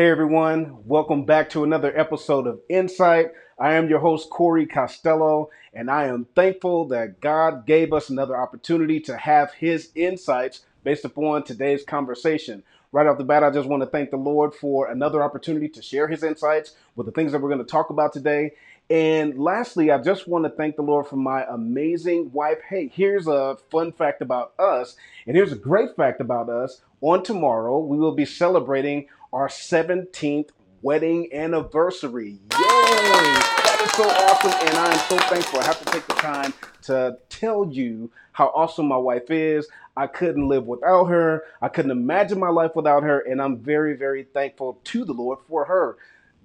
Hey everyone, welcome back to another episode of Insight. I am your host, Corey Costello, and I am thankful that God gave us another opportunity to have His insights based upon today's conversation. Right off the bat, I just want to thank the Lord for another opportunity to share His insights with the things that we're going to talk about today. And lastly, I just want to thank the Lord for my amazing wife. Hey, here's a fun fact about us, and here's a great fact about us. On tomorrow, we will be celebrating our 17th wedding anniversary. Yay! That is so awesome, and I am so thankful. I have to take the time to tell you how awesome my wife is. I couldn't live without her. I couldn't imagine my life without her, and I'm very, very thankful to the Lord for her.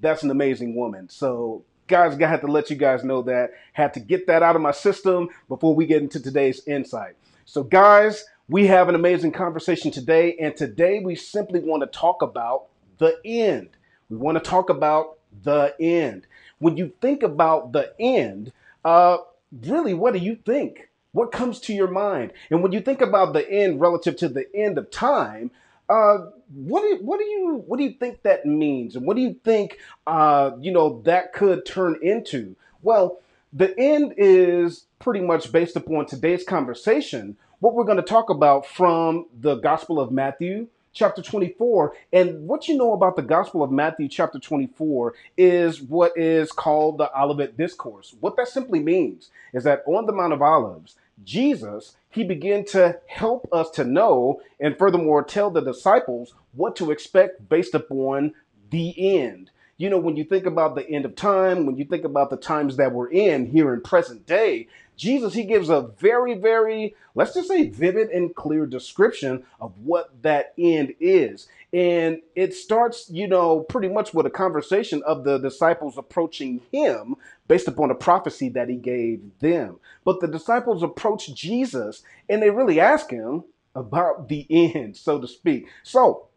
That's an amazing woman. So, guys, I had to let you guys know that. Had to get that out of my system before we get into today's insight. So, guys, we have an amazing conversation today, and today we simply want to talk about the end. We want to talk about the end. When you think about the end, uh, really, what do you think? What comes to your mind? And when you think about the end relative to the end of time, uh, what do what do you what do you think that means, and what do you think uh, you know that could turn into? Well, the end is pretty much based upon today's conversation. What we're going to talk about from the Gospel of Matthew, chapter 24. And what you know about the Gospel of Matthew, chapter 24, is what is called the Olivet Discourse. What that simply means is that on the Mount of Olives, Jesus, he began to help us to know and furthermore tell the disciples what to expect based upon the end. You know, when you think about the end of time, when you think about the times that we're in here in present day, Jesus, he gives a very, very, let's just say, vivid and clear description of what that end is. And it starts, you know, pretty much with a conversation of the disciples approaching him based upon a prophecy that he gave them. But the disciples approach Jesus and they really ask him about the end, so to speak. So,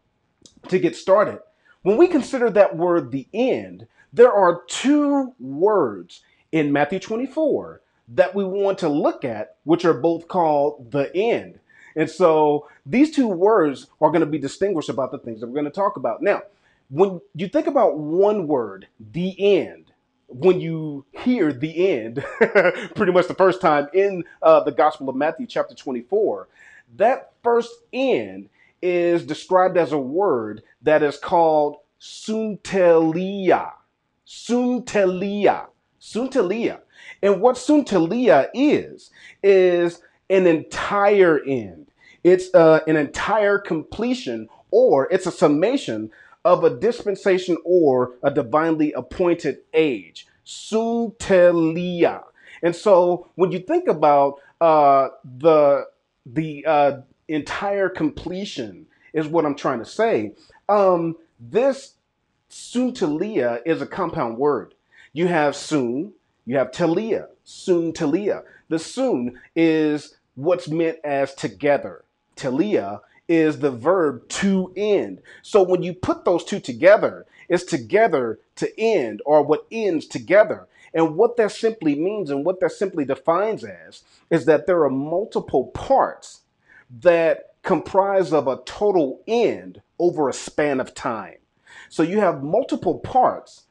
to get started, when we consider that word the end, there are two words in Matthew 24 that we want to look at, which are both called the end. And so these two words are going to be distinguished about the things that we're going to talk about. Now, when you think about one word, the end, when you hear the end, pretty much the first time in uh, the Gospel of Matthew, chapter 24, that first end is described as a word that is called suntelia. Suntelia. Suntelia. And what Suntelia is, is an entire end. It's uh, an entire completion, or it's a summation of a dispensation or a divinely appointed age. Suntelia. And so when you think about uh, the the uh, entire completion is what I'm trying to say. Um, this suntelia is a compound word. You have soon, you have telia, suntelia. The soon is what's meant as together. Telia is the verb to end. So when you put those two together, it's together to end or what ends together. And what that simply means and what that simply defines as is that there are multiple parts that comprise of a total end over a span of time. So you have multiple parts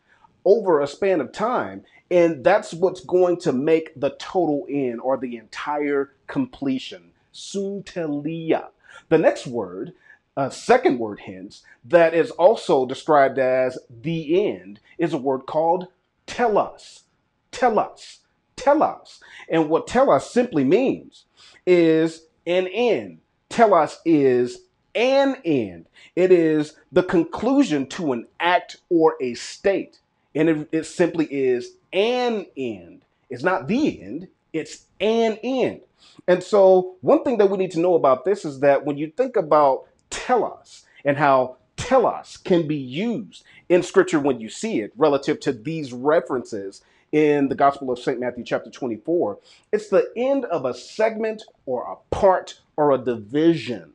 over a span of time, and that's what's going to make the total end or the entire completion. Suntelia. The next word, uh, second word hence, that is also described as the end, is a word called telos. Telos. Telos. And what telos simply means is an end. Telos is an end. It is the conclusion to an act or a state. And it, it simply is an end. It's not the end, it's an end. And so, one thing that we need to know about this is that when you think about telos and how telos can be used in scripture when you see it relative to these references in the Gospel of St. Matthew, chapter 24, it's the end of a segment or a part or a division.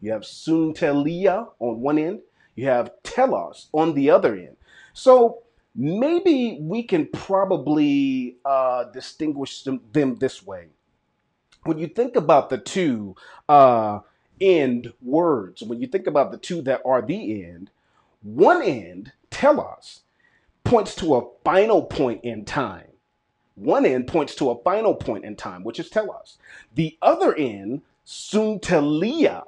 You have suntelia on one end, you have telos on the other end. So, maybe we can probably uh, distinguish them, them, this way. When you think about the two uh, end words, when you think about the two that are the end, One end, telos, points to a final point in time. One end points to a final point in time, which is telos. The other end, suntelia,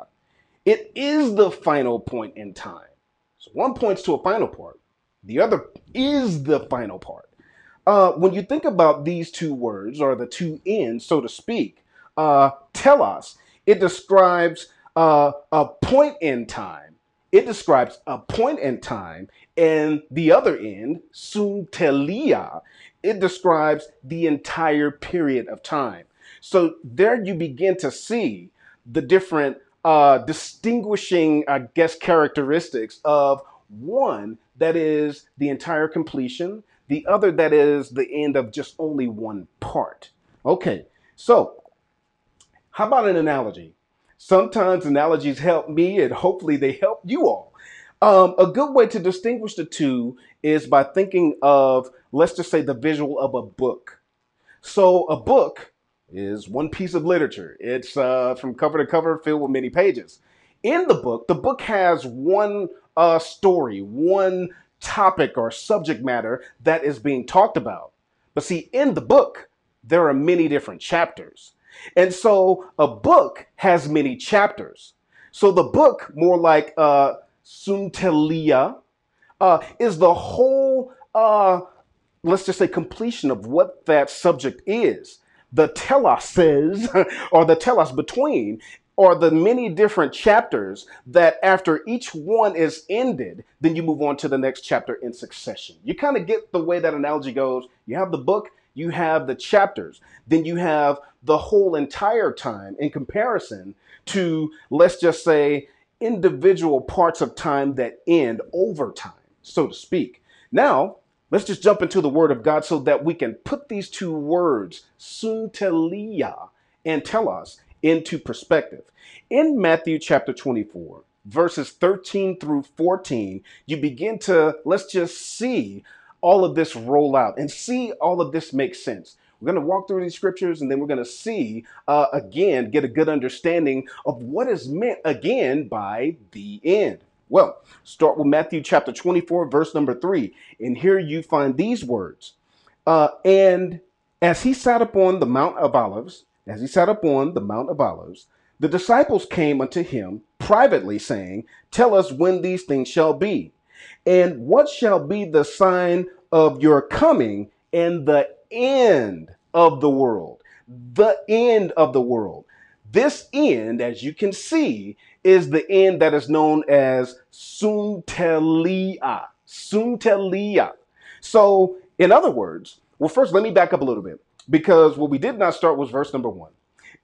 it is the final point in time. So one points to a final part. The other is the final part. Uh, when you think about these two words, or the two ends, so to speak, uh, telos, it describes uh, a point in time. It describes a point in time, and the other end, suntelia, it describes the entire period of time. So there you begin to see the different uh, distinguishing, I guess, characteristics of one that is the entire completion, the other that is the end of just only one part. Okay, so how about an analogy? Sometimes analogies help me, and hopefully they help you all. Um, a good way to distinguish the two is by thinking of, let's just say, the visual of a book. So, a book is one piece of literature. It's uh, from cover to cover, filled with many pages. In the book, the book has one uh, story, one topic or subject matter that is being talked about. But see, in the book, there are many different chapters. And so a book has many chapters. So the book, more like uh, Suntelia, uh, is the whole, uh, let's just say, completion of what that subject is the telos says, or the telos between, or the many different chapters that after each one is ended, then you move on to the next chapter in succession. You kind of get the way that analogy goes. You have the book, you have the chapters, then you have the whole entire time in comparison to, let's just say, individual parts of time that end over time, so to speak. Now, Let's just jump into the word of God so that we can put these two words, suntelia and telos, into perspective. In Matthew chapter 24, verses 13 through 14, you begin to, let's just see all of this roll out and see all of this make sense. We're going to walk through these scriptures and then we're going to see, uh, again, get a good understanding of what is meant again by the end. Well, start with Matthew chapter 24, verse number 3. And here you find these words. Uh, and as he sat upon the Mount of Olives, as he sat upon the Mount of Olives, the disciples came unto him privately, saying, Tell us when these things shall be, and what shall be the sign of your coming and the end of the world. The end of the world. This end, as you can see, is the end that is known as suntelia. Suntelia. So, in other words, well, first, let me back up a little bit because what we did not start was verse number one.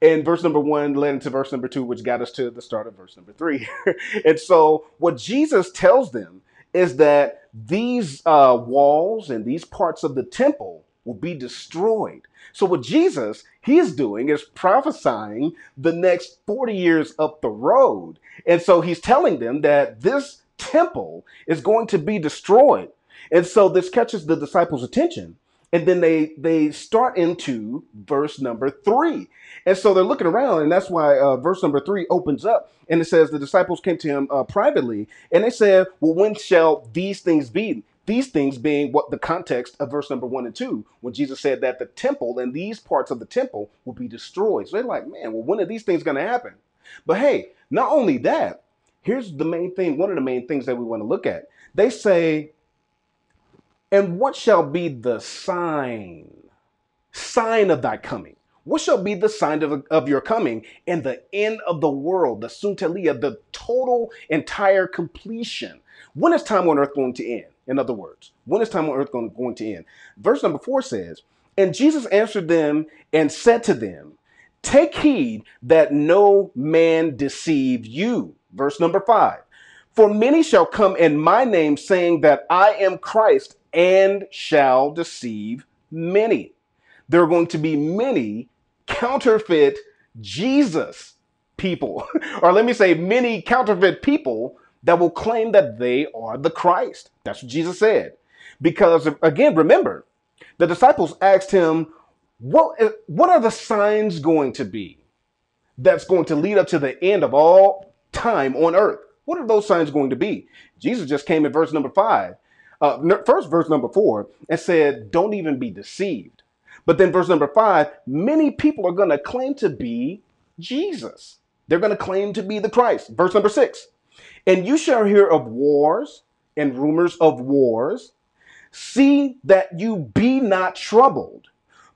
And verse number one led into verse number two, which got us to the start of verse number three. and so, what Jesus tells them is that these uh, walls and these parts of the temple will be destroyed. So, what Jesus he is doing is prophesying the next 40 years up the road. And so he's telling them that this temple is going to be destroyed. And so this catches the disciples' attention. And then they they start into verse number three. And so they're looking around, and that's why uh, verse number three opens up. And it says, The disciples came to him uh, privately, and they said, Well, when shall these things be? These things being what the context of verse number one and two, when Jesus said that the temple and these parts of the temple will be destroyed. So they're like, man, well, when are these things going to happen? But hey, not only that, here's the main thing, one of the main things that we want to look at. They say, and what shall be the sign? Sign of thy coming. What shall be the sign of, of your coming and the end of the world, the suntelia, the total entire completion? When is time on earth going to end? In other words, when is time on earth going, going to end? Verse number four says, And Jesus answered them and said to them, Take heed that no man deceive you. Verse number five. For many shall come in my name, saying that I am Christ, and shall deceive many. There are going to be many counterfeit Jesus people, or let me say, many counterfeit people that will claim that they are the Christ. That's what Jesus said. Because again, remember, the disciples asked him, what, what are the signs going to be that's going to lead up to the end of all time on earth? What are those signs going to be? Jesus just came in verse number five, uh, first verse number four, and said, Don't even be deceived. But then verse number five, many people are going to claim to be Jesus. They're going to claim to be the Christ. Verse number six, and you shall hear of wars and rumors of wars. See that you be not troubled,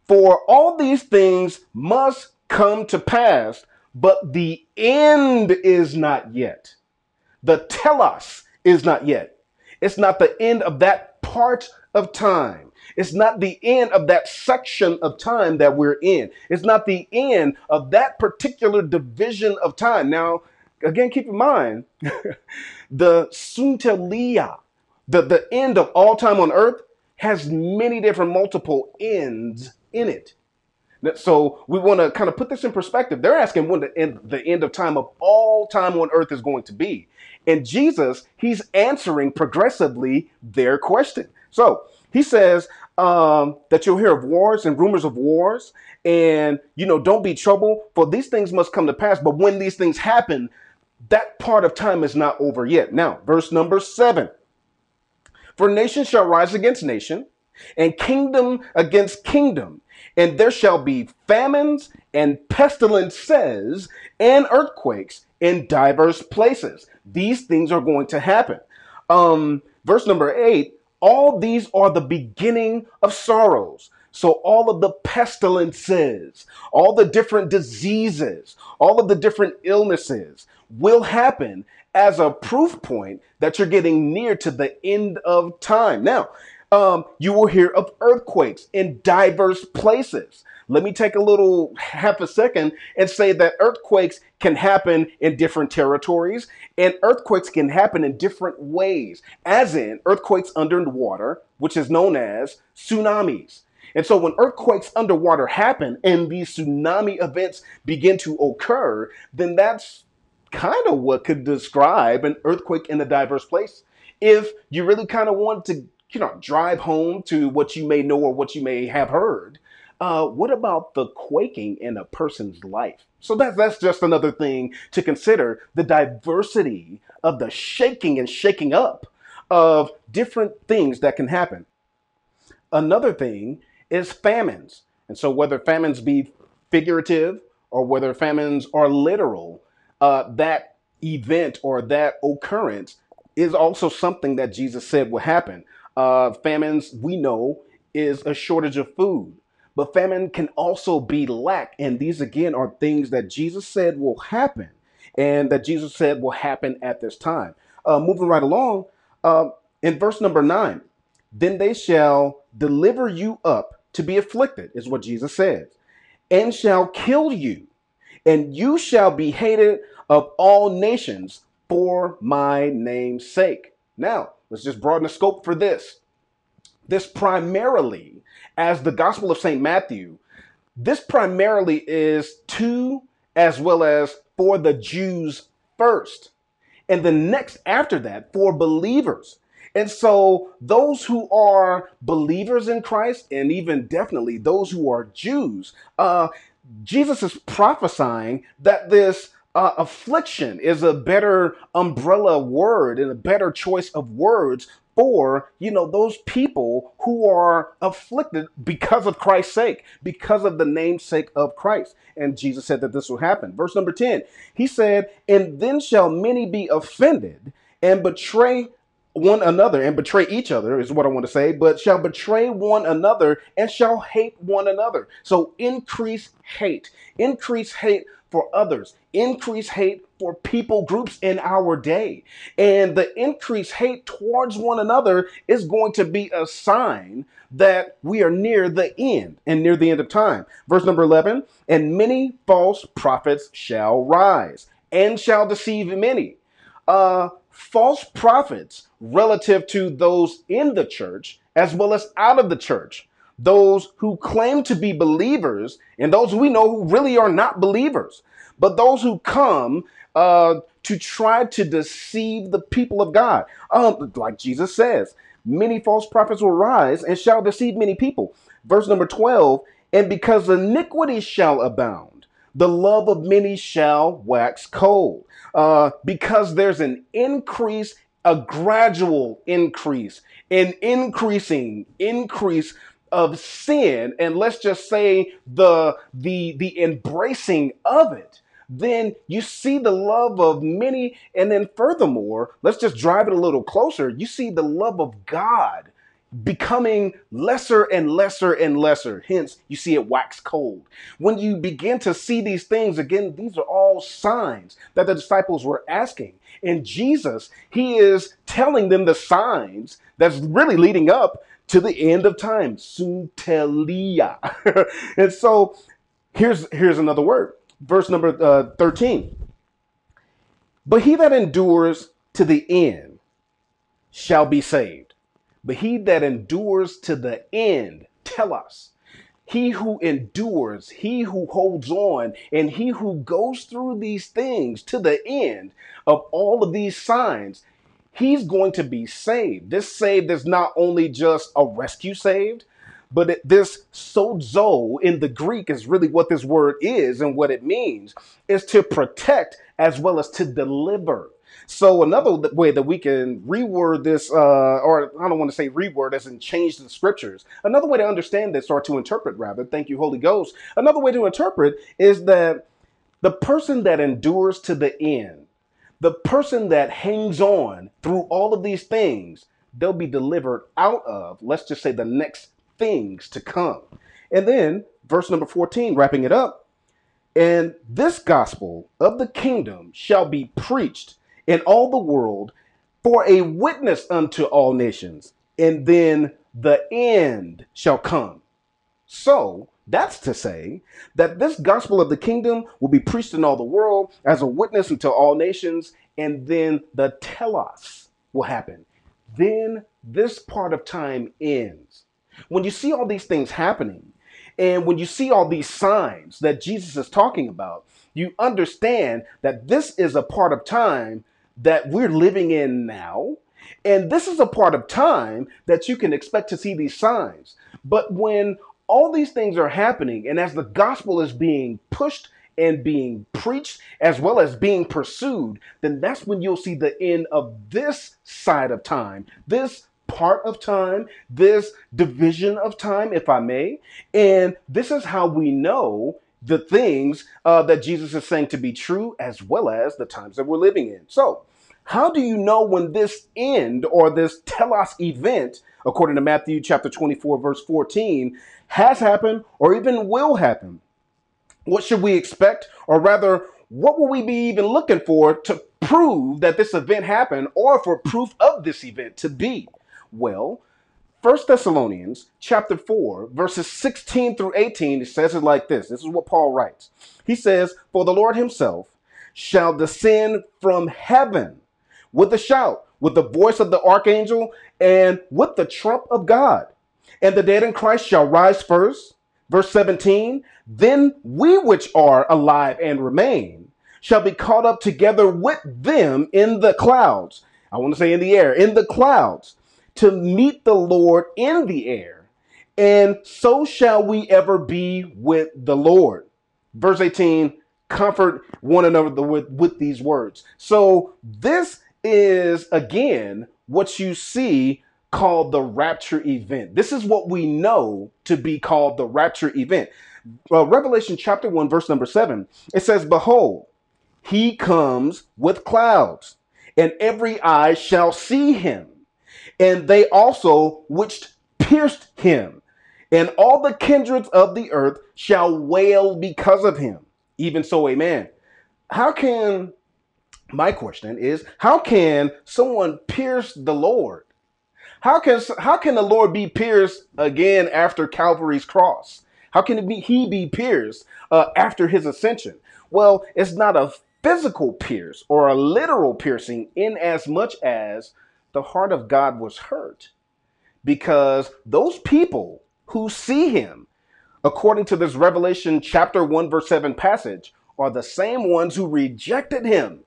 for all these things must come to pass, but the end is not yet. The telos is not yet. It's not the end of that part of time. It's not the end of that section of time that we're in. It's not the end of that particular division of time. Now, again, keep in mind the suntelia, the, the end of all time on earth, has many different multiple ends in it. So we want to kind of put this in perspective. They're asking when the end, the end of time of all time on earth is going to be. And Jesus, he's answering progressively their question. So he says um, that you'll hear of wars and rumors of wars, and you know, don't be troubled, for these things must come to pass. But when these things happen, that part of time is not over yet. Now, verse number seven. For nation shall rise against nation, and kingdom against kingdom, and there shall be famines and pestilences and earthquakes in diverse places. These things are going to happen. Um, verse number eight all these are the beginning of sorrows. So, all of the pestilences, all the different diseases, all of the different illnesses will happen as a proof point that you're getting near to the end of time. Now, um, you will hear of earthquakes in diverse places. Let me take a little half a second and say that earthquakes can happen in different territories and earthquakes can happen in different ways, as in earthquakes underwater, which is known as tsunamis. And so when earthquakes underwater happen and these tsunami events begin to occur, then that's kind of what could describe an earthquake in a diverse place. If you really kind of want to you know, drive home to what you may know or what you may have heard. Uh, what about the quaking in a person's life? So that's that's just another thing to consider the diversity of the shaking and shaking up of different things that can happen. Another thing is famines. And so whether famines be figurative or whether famines are literal, uh, that event or that occurrence is also something that Jesus said will happen uh, famines we know is a shortage of food. But famine can also be lack and these again are things that jesus said will happen and that jesus said will happen at this time. Uh, moving right along uh, in verse number nine then they shall deliver you up to be afflicted is what jesus says and shall kill you and you shall be hated of all nations for my name's sake. Now Let's just broaden the scope for this. This primarily, as the Gospel of St. Matthew, this primarily is to as well as for the Jews first. And the next after that for believers. And so those who are believers in Christ, and even definitely those who are Jews, uh, Jesus is prophesying that this uh, affliction is a better umbrella word and a better choice of words for you know those people who are afflicted because of Christ's sake, because of the namesake of Christ. And Jesus said that this will happen. Verse number 10, he said, And then shall many be offended and betray one another and betray each other is what I want to say, but shall betray one another and shall hate one another. So increase hate, increase hate for others, increase hate for people groups in our day. And the increased hate towards one another is going to be a sign that we are near the end and near the end of time. Verse number 11, and many false prophets shall rise and shall deceive many. Uh, false prophets relative to those in the church as well as out of the church. Those who claim to be believers and those we know who really are not believers, but those who come uh, to try to deceive the people of God. Um, like Jesus says, many false prophets will rise and shall deceive many people. Verse number 12, and because iniquity shall abound, the love of many shall wax cold uh, because there's an increase, a gradual increase, an increasing increase of sin, and let's just say the the the embracing of it then you see the love of many. And then, furthermore, let's just drive it a little closer. You see the love of God becoming lesser and lesser and lesser. Hence, you see it wax cold. When you begin to see these things, again, these are all signs that the disciples were asking. And Jesus, he is telling them the signs that's really leading up to the end of time. Suntelia. and so here's here's another word. Verse number uh, 13. But he that endures to the end shall be saved. But he that endures to the end, telos, he who endures, he who holds on, and he who goes through these things to the end of all of these signs, he's going to be saved. This saved is not only just a rescue saved, but this sozo in the Greek is really what this word is and what it means is to protect as well as to deliver. So another way that we can reword this, uh, or I don't want to say reword as in change the scriptures. Another way to understand this, or to interpret rather, thank you, Holy Ghost. Another way to interpret is that the person that endures to the end, the person that hangs on through all of these things, they'll be delivered out of, let's just say, the next things to come. And then verse number 14, wrapping it up. And this gospel of the kingdom shall be preached in all the world for a witness unto all nations, and then the end shall come. So, that's to say that this gospel of the kingdom will be preached in all the world as a witness unto all nations, and then the telos will happen. Then this part of time ends. When you see all these things happening, and when you see all these signs that Jesus is talking about, you understand that this is a part of time that we're living in now. And this is a part of time that you can expect to see these signs. But when all these things are happening, and as the gospel is being pushed and being preached as well as being pursued, then that's when you'll see the end of this side of time, this part of time, this division of time, if I may. And this is how we know the things uh, that Jesus is saying to be true, as well as the times that we're living in. So, how do you know when this end or this telos event, according to Matthew chapter 24, verse 14, has happened or even will happen? What should we expect? Or rather, what will we be even looking for to prove that this event happened or for proof of this event to be? Well, 1 Thessalonians chapter 4, verses 16 through 18, it says it like this. This is what Paul writes. He says, For the Lord himself shall descend from heaven with a shout, with the voice of the archangel, and with the trump of God. And the dead in Christ shall rise first. Verse 17, then we which are alive and remain shall be caught up together with them in the clouds. I want to say in the air, in the clouds to meet the Lord in the air, and so shall we ever be with the Lord. Verse 18, comfort one another with, with these words. So, this is again what you see called the rapture event. This is what we know to be called the rapture event. Uh, Revelation chapter 1, verse number 7, it says, Behold, he comes with clouds, and every eye shall see him and they also which pierced him. And all the kindreds of the earth shall wail because of him. Even so, amen. How can, my question is, how can someone pierce the Lord? How can, how can the Lord be pierced again after Calvary's cross? How can be, he be pierced uh, after his ascension? Well, it's not a physical pierce or a literal piercing in as much as the heart of God was hurt because those people who see him, according to this Revelation chapter 1, verse 7 passage, are the same ones who rejected him.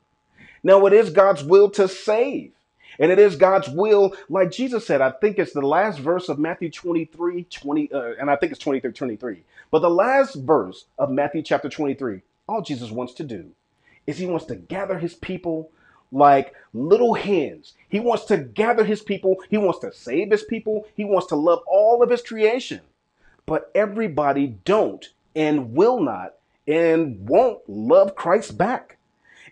Now, it is God's will to save. And it is God's will, like Jesus said, I think it's the last verse of Matthew 23, 20, uh, and I think it's 23, 23. But the last verse of Matthew chapter 23, all Jesus wants to do is he wants to gather his people like little hens. He wants to gather his people. He wants to save his people. He wants to love all of his creation. But everybody don't and will not and won't love Christ back.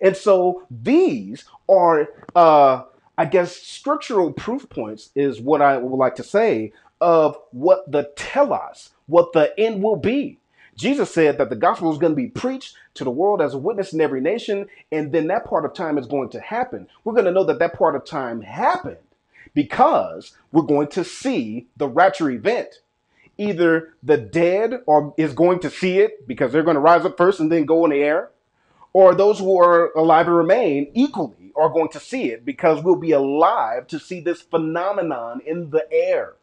And so these are, uh, I guess, scriptural proof points is what I would like to say of what the telos, what the end will be. Jesus said that the gospel is going to be preached to the world as a witness in every nation, and then that part of time is going to happen. We're going to know that that part of time happened because we're going to see the rapture event. Either the dead or is going to see it because they're going to rise up first and then go in the air, or those who are alive and remain equally are going to see it because we'll be alive to see this phenomenon in the air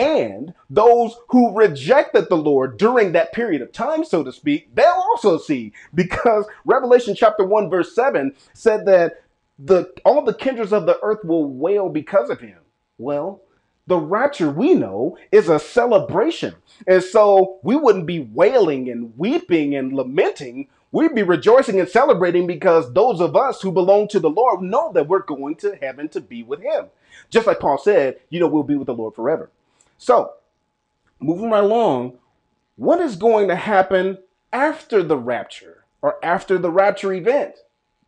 and those who rejected the Lord during that period of time, so to speak, they'll also see because Revelation chapter 1, verse 7 said that the all the kindreds of the earth will wail because of him. Well, the rapture we know is a celebration. And so we wouldn't be wailing and weeping and lamenting. We'd be rejoicing and celebrating because those of us who belong to the Lord know that we're going to heaven to be with him. Just like Paul said, you know, we'll be with the Lord forever. So, moving right along, what is going to happen after the rapture or after the rapture event?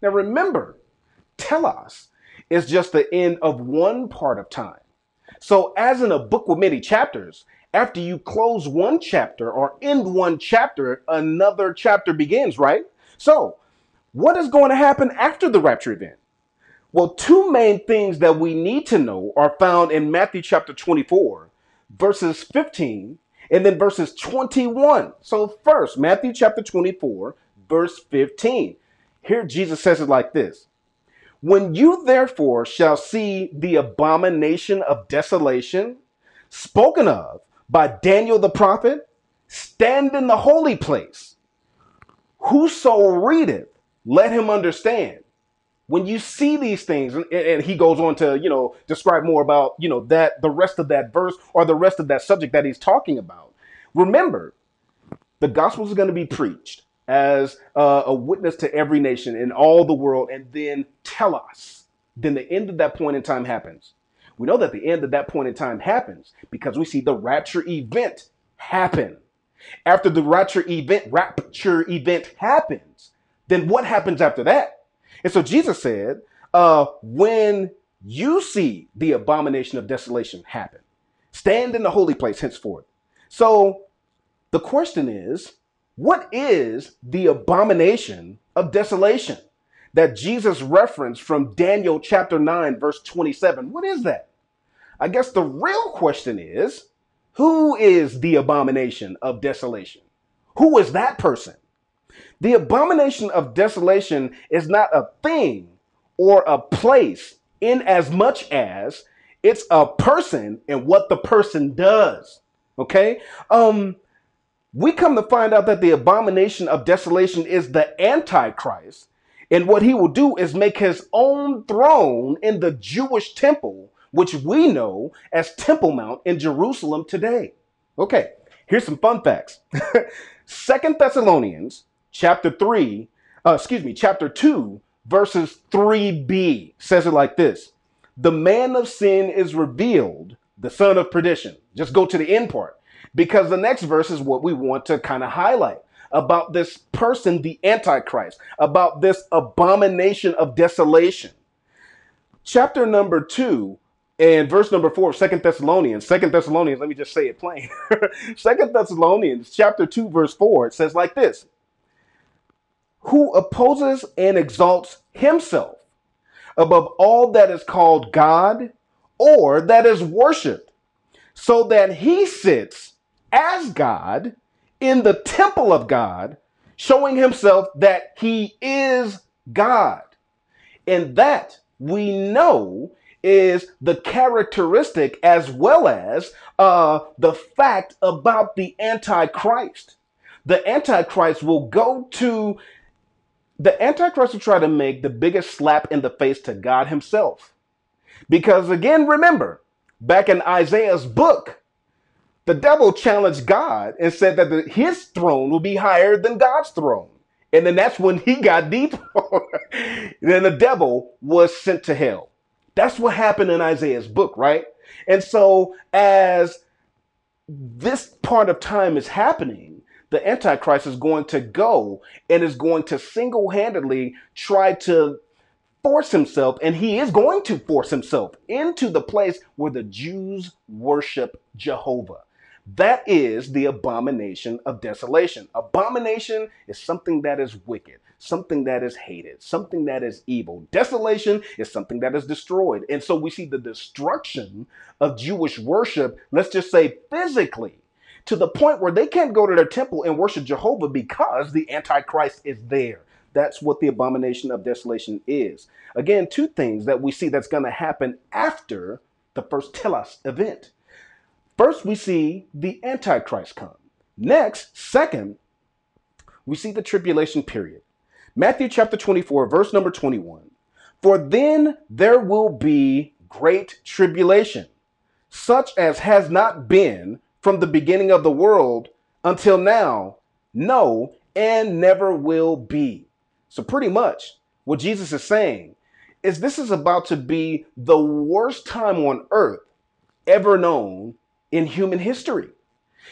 Now, remember, telos is just the end of one part of time. So, as in a book with many chapters, after you close one chapter or end one chapter, another chapter begins, right? So, what is going to happen after the rapture event? Well, two main things that we need to know are found in Matthew chapter 24 verses 15 and then verses 21. So, first, Matthew chapter 24, verse 15. Here Jesus says it like this When you therefore shall see the abomination of desolation spoken of by Daniel the prophet, stand in the holy place. Whoso readeth, let him understand when you see these things and, and, he goes on to you know describe more about you know that the rest of that verse or the rest of that subject that he's talking about. Remember the gospel is going to be preached as uh, a witness to every nation in all the world and then telos. Then the end of that point in time happens. We know that the end of that point in time happens because we see the rapture event happen. After the rapture event rapture event happens then what happens after that and so Jesus said, uh, when you see the abomination of desolation happen, stand in the holy place henceforth. So the question is, what is the abomination of desolation that Jesus referenced from Daniel chapter 9, verse 27? What is that? I guess the real question is, who is the abomination of desolation? Who is that person? The abomination of desolation is not a thing or a place in as much as it's a person and what the person does. Okay? Um we come to find out that the abomination of desolation is the antichrist and what he will do is make his own throne in the Jewish temple which we know as Temple Mount in Jerusalem today. Okay, here's some fun facts. Second Thessalonians chapter 3, uh, excuse me, chapter 2, verses 3b says it like this The man of sin is revealed, the son of perdition. Just go to the end part because the next verse is what we want to kind of highlight about this person, the Antichrist, about this abomination of desolation. Chapter number 2 and verse number four of Thessalonians, Second Thessalonians, let me just say it plain. Second Thessalonians, chapter two, verse four, it says like this: who opposes and exalts himself above all that is called God or that is worshiped, so that he sits as God in the temple of God, showing himself that he is God. And that we know is the characteristic as well as uh, the fact about the Antichrist. The Antichrist will go to the Antichrist will try to make the biggest slap in the face to God himself. Because again, remember, back in Isaiah's book, the devil challenged God and said that the, his throne will be higher than God's throne. And then that's when he got dethroned. then the devil was sent to hell. That's what happened in Isaiah's book, right? And so as this part of time is happening, the Antichrist is going to go and is going to single handedly try to force himself, and he is going to force himself into the place where the Jews worship Jehovah. That is the abomination of desolation. Abomination is something that is wicked, something that is hated, something that is evil. Desolation is something that is destroyed. And so we see the destruction of Jewish worship, let's just say physically, to the point where they can't go to their temple and worship Jehovah because the Antichrist is there. That's what the abomination of desolation is. Again, two things that we see that's going to happen after the first telos event. First, we see the Antichrist come. Next, second, we see the tribulation period. Matthew chapter 24, verse number 21. For then there will be great tribulation, such as has not been from the beginning of the world until now, no, and never will be. So, pretty much what Jesus is saying is this is about to be the worst time on earth ever known in human history.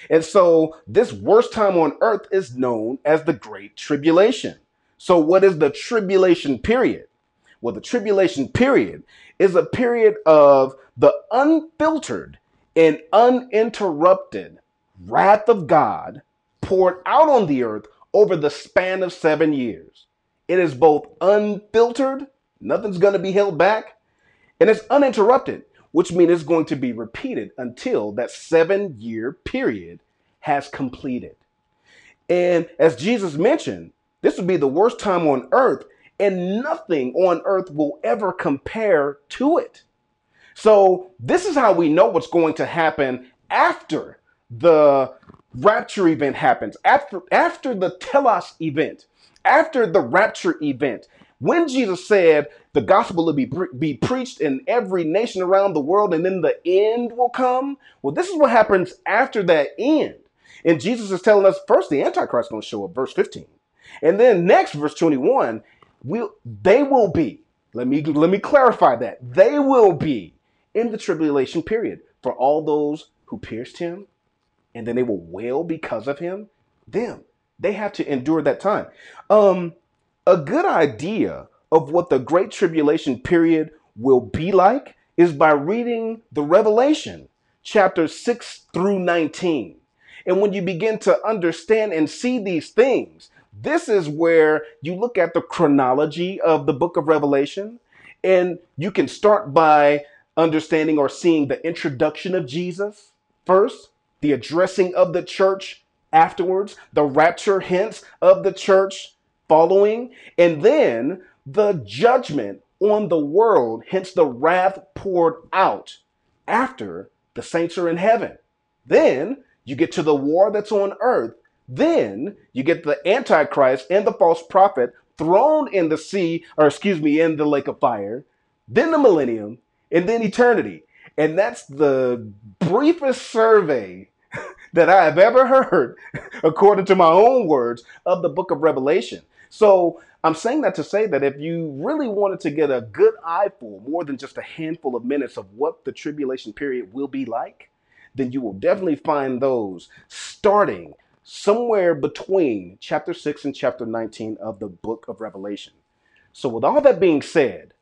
And so, this worst time on earth is known as the Great Tribulation. So, what is the tribulation period? Well, the tribulation period is a period of the unfiltered and uninterrupted wrath of God poured out on the earth over the span of seven years. It is both unfiltered, nothing's going to be held back, and it's uninterrupted, which means it's going to be repeated until that seven year period has completed. And as Jesus mentioned, this would be the worst time on earth, and nothing on earth will ever compare to it. So, this is how we know what's going to happen after the rapture event happens, after, after the telos event, after the rapture event. When Jesus said the gospel will be, be preached in every nation around the world and then the end will come, well, this is what happens after that end. And Jesus is telling us first the Antichrist is going to show up, verse 15. And then next, verse 21, will they will be. Let me let me clarify that. They will be in the tribulation period for all those who pierced him, and then they will wail because of him. Them. They have to endure that time. Um, a good idea of what the great tribulation period will be like is by reading the Revelation, chapters 6 through 19. And when you begin to understand and see these things, this is where you look at the chronology of the book of Revelation, and you can start by understanding or seeing the introduction of Jesus first, the addressing of the church afterwards, the rapture hints of the church following, and then the judgment on the world, hence the wrath poured out after the saints are in heaven. Then you get to the war that's on earth. Then you get the Antichrist and the false prophet thrown in the sea, or excuse me, in the lake of fire. Then the millennium, and then eternity. And that's the briefest survey that I have ever heard, according to my own words, of the book of Revelation. So I'm saying that to say that if you really wanted to get a good eyeful, more than just a handful of minutes of what the tribulation period will be like, then you will definitely find those starting somewhere between chapter 6 and chapter 19 of the book of Revelation. So, with all that being said,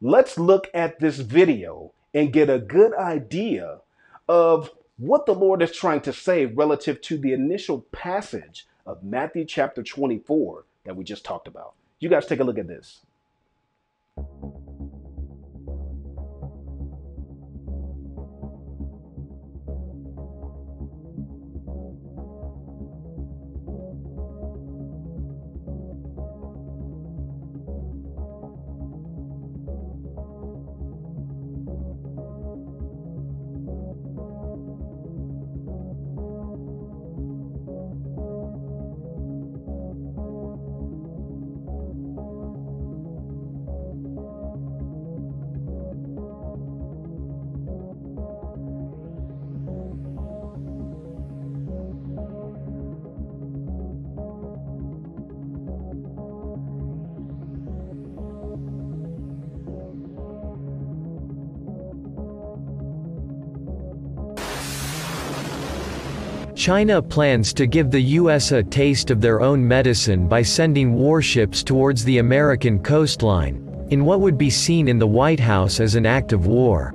let's look at this video and get a good idea of what the Lord is trying to say relative to the initial passage of Matthew chapter 24 that we just talked about. You guys take a look at this. China plans to give the U.S. a taste of their own medicine by sending warships towards the American coastline, in what would be seen in the White House as an act of war.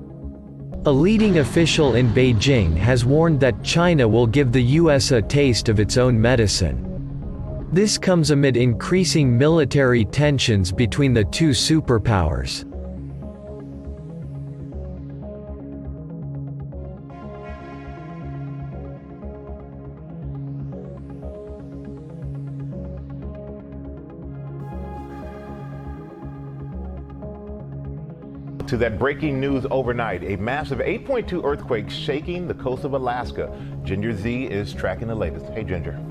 A leading official in Beijing has warned that China will give the U.S. a taste of its own medicine. This comes amid increasing military tensions between the two superpowers. To that breaking news overnight, a massive 8.2 earthquake shaking the coast of Alaska. Ginger Zee is tracking the latest. Hey, Ginger.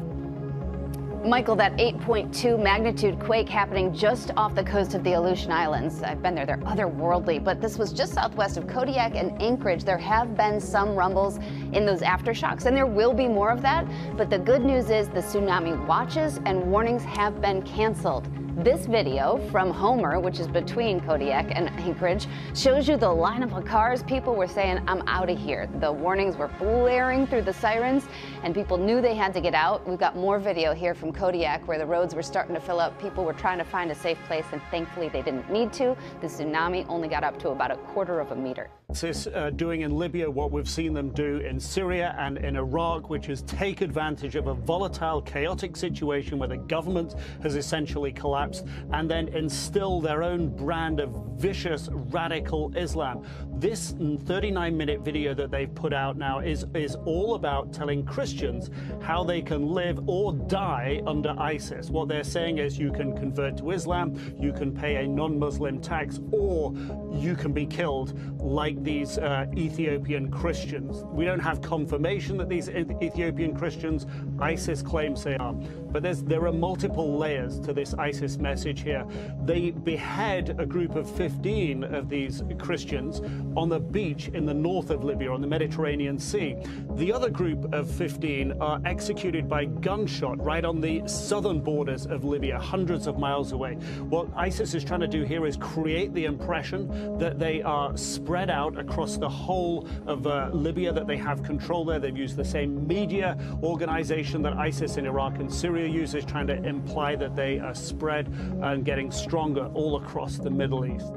Michael, that 8.2 magnitude quake happening just off the coast of the Aleutian Islands. I've been there, they're otherworldly, but this was just southwest of Kodiak and Anchorage. There have been some rumbles in those aftershocks, and there will be more of that. But the good news is the tsunami watches and warnings have been canceled. This video from Homer, which is between Kodiak and Anchorage, shows you the lineup of cars. People were saying, I'm out of here. The warnings were blaring through the sirens, and people knew they had to get out. We've got more video here from Kodiak where the roads were starting to fill up. People were trying to find a safe place, and thankfully they didn't need to. The tsunami only got up to about a quarter of a meter. Uh, doing in Libya what we've seen them do in Syria and in Iraq, which is take advantage of a volatile, chaotic situation where the government has essentially collapsed and then instill their own brand of vicious, radical Islam. This 39 minute video that they've put out now is, is all about telling Christians how they can live or die under ISIS. What they're saying is you can convert to Islam, you can pay a non Muslim tax, or you can be killed like these uh, Ethiopian Christians. We don't have confirmation that these Ethiopian Christians, ISIS claims they are. But there are multiple layers to this ISIS message here. They behead a group of 15 of these Christians on the beach in the north of Libya, on the Mediterranean Sea. The other group of 15 are executed by gunshot right on the southern borders of Libya, hundreds of miles away. What ISIS is trying to do here is create the impression that they are spread out across the whole of uh, Libya, that they have control there. They've used the same media organization that ISIS in Iraq and Syria uses, trying to imply that they are spread and getting stronger all across the Middle East.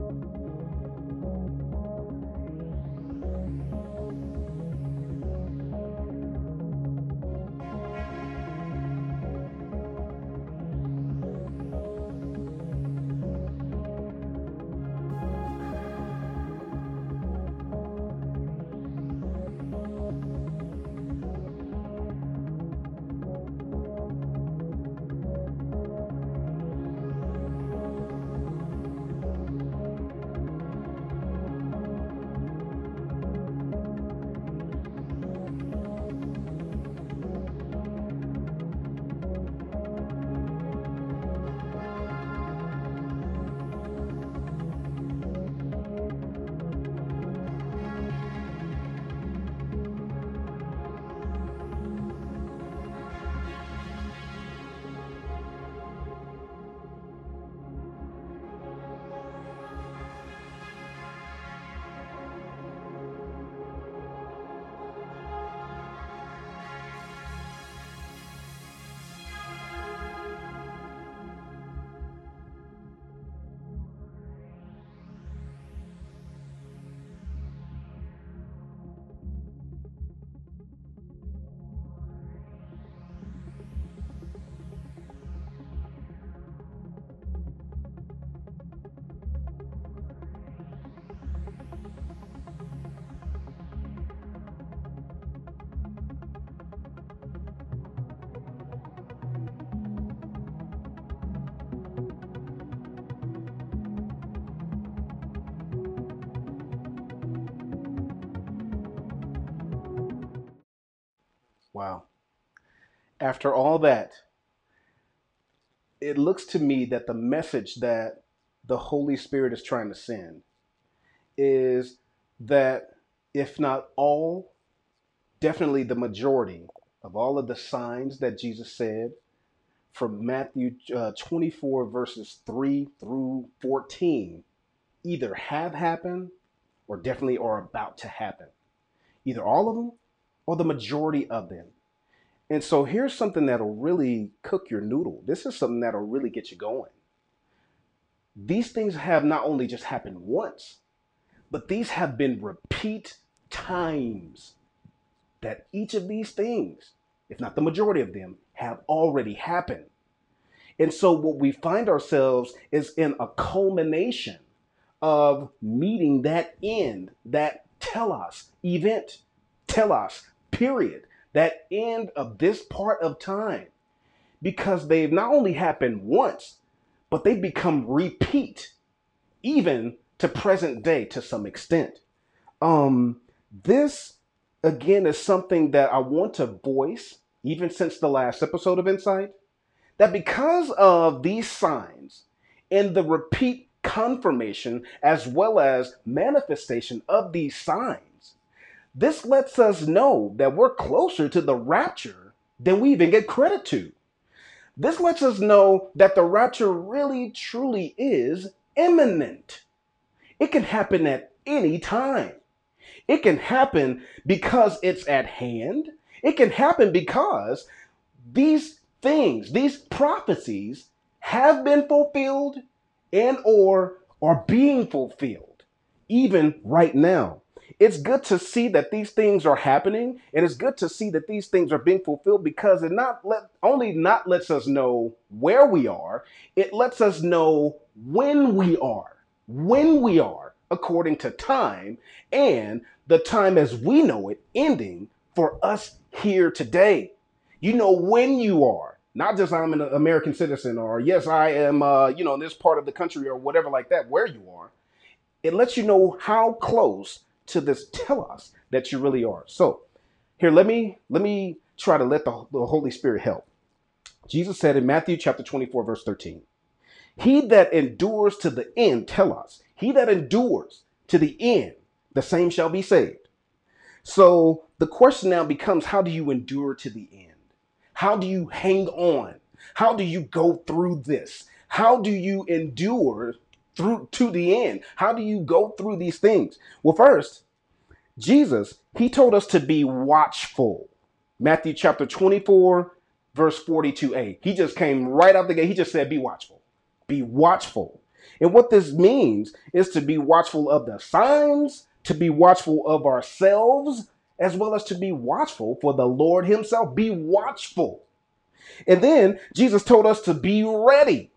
After all that, it looks to me that the message that the Holy Spirit is trying to send is that if not all, definitely the majority of all of the signs that Jesus said from Matthew uh, 24, verses 3 through 14, either have happened or definitely are about to happen. Either all of them or the majority of them. And so here's something that'll really cook your noodle. This is something that'll really get you going. These things have not only just happened once, but these have been repeat times that each of these things, if not the majority of them, have already happened. And so what we find ourselves is in a culmination of meeting that end, that telos event, telos period, that end of this part of time. Because they've not only happened once, but they've become repeat, even to present day to some extent. Um, this again is something that I want to voice, even since the last episode of Insight, that because of these signs and the repeat confirmation as well as manifestation of these signs, this lets us know that we're closer to the rapture than we even get credit to. This lets us know that the rapture really truly is imminent. It can happen at any time. It can happen because it's at hand. It can happen because these things, these prophecies have been fulfilled and or are being fulfilled even right now. It's good to see that these things are happening and it's good to see that these things are being fulfilled because it not let only not lets us know where we are, it lets us know when we are. When we are according to time and the time as we know it ending for us here today. You know when you are, not just I'm an American citizen or yes, I am, uh, you know, in this part of the country or whatever like that, where you are. It lets you know how close to this telos that you really are. So here, let me let me try to let the, the Holy Spirit help. Jesus said in Matthew chapter 24, verse 13, He that endures to the end, telos, he that endures to the end, the same shall be saved. So the question now becomes how do you endure to the end? How do you hang on? How do you go through this? How do you endure through to the end? How do you go through these things? Well, first, Jesus, he told us to be watchful. Matthew chapter 24, verse 42a. He just came right out the gate. He just said, Be watchful. Be watchful. And what this means is to be watchful of the signs, to be watchful of ourselves, as well as to be watchful for the Lord Himself. Be watchful. And then Jesus told us to be ready.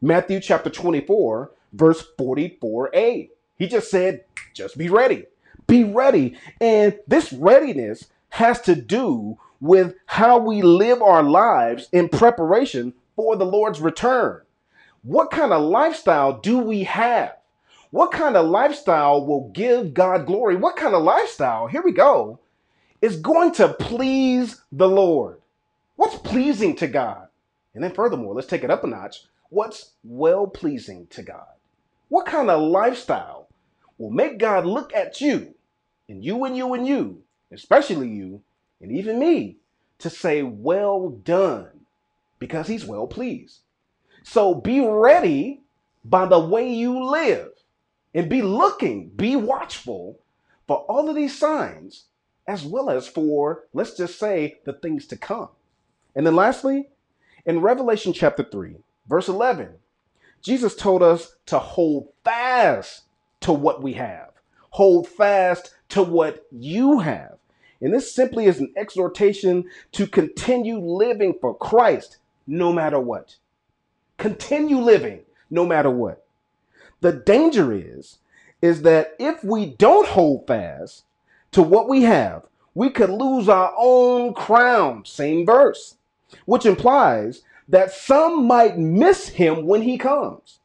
Matthew chapter 24, verse 44a. He just said, just be ready. Be ready. And this readiness has to do with how we live our lives in preparation for the Lord's return. What kind of lifestyle do we have? What kind of lifestyle will give God glory? What kind of lifestyle, here we go, is going to please the Lord? What's pleasing to God? And then, furthermore, let's take it up a notch. What's well pleasing to God? What kind of lifestyle will make God look at you and you and you and you, especially you and even me, to say, Well done, because He's well pleased. So be ready by the way you live and be looking, be watchful for all of these signs, as well as for, let's just say, the things to come. And then lastly, in Revelation chapter 3, verse 11, Jesus told us to hold fast to what we have, hold fast to what you have. And this simply is an exhortation to continue living for Christ no matter what. Continue living no matter what. The danger is is that if we don't hold fast to what we have, we could lose our own crown, same verse, which implies that some might miss him when he comes.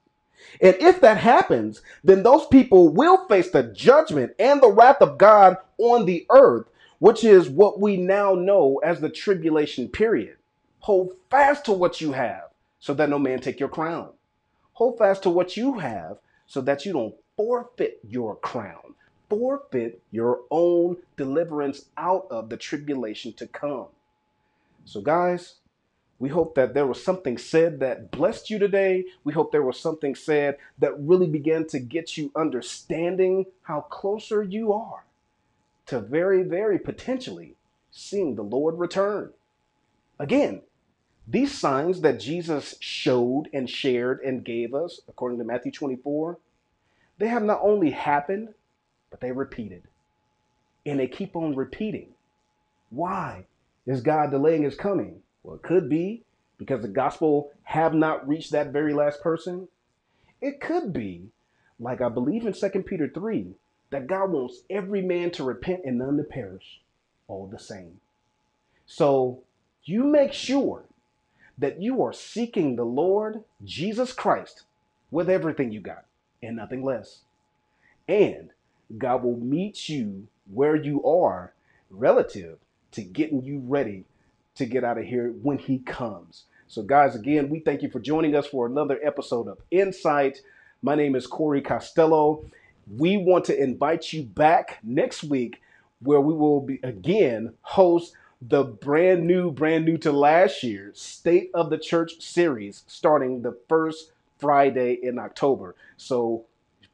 And if that happens, then those people will face the judgment and the wrath of God on the earth, which is what we now know as the tribulation period. Hold fast to what you have so that no man take your crown. Hold fast to what you have so that you don't forfeit your crown, forfeit your own deliverance out of the tribulation to come. So, guys, we hope that there was something said that blessed you today. We hope there was something said that really began to get you understanding how closer you are to very, very potentially seeing the Lord return. Again, these signs that Jesus showed and shared and gave us, according to Matthew 24, they have not only happened, but they repeated. And they keep on repeating. Why is God delaying his coming? Well, it could be because the gospel have not reached that very last person. It could be, like I believe in 2 Peter 3, that God wants every man to repent and none to perish, all the same. So you make sure that you are seeking the Lord Jesus Christ with everything you got and nothing less. And God will meet you where you are relative to getting you ready to get out of here when He comes. So, guys, again, we thank you for joining us for another episode of Insight. My name is Corey Costello. We want to invite you back next week where we will be again host the brand new, brand new to last year State of the Church series starting the first Friday in October. So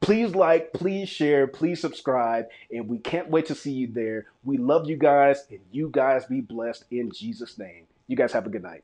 Please like, please share, please subscribe, and we can't wait to see you there. We love you guys, and you guys be blessed in Jesus' name. You guys have a good night.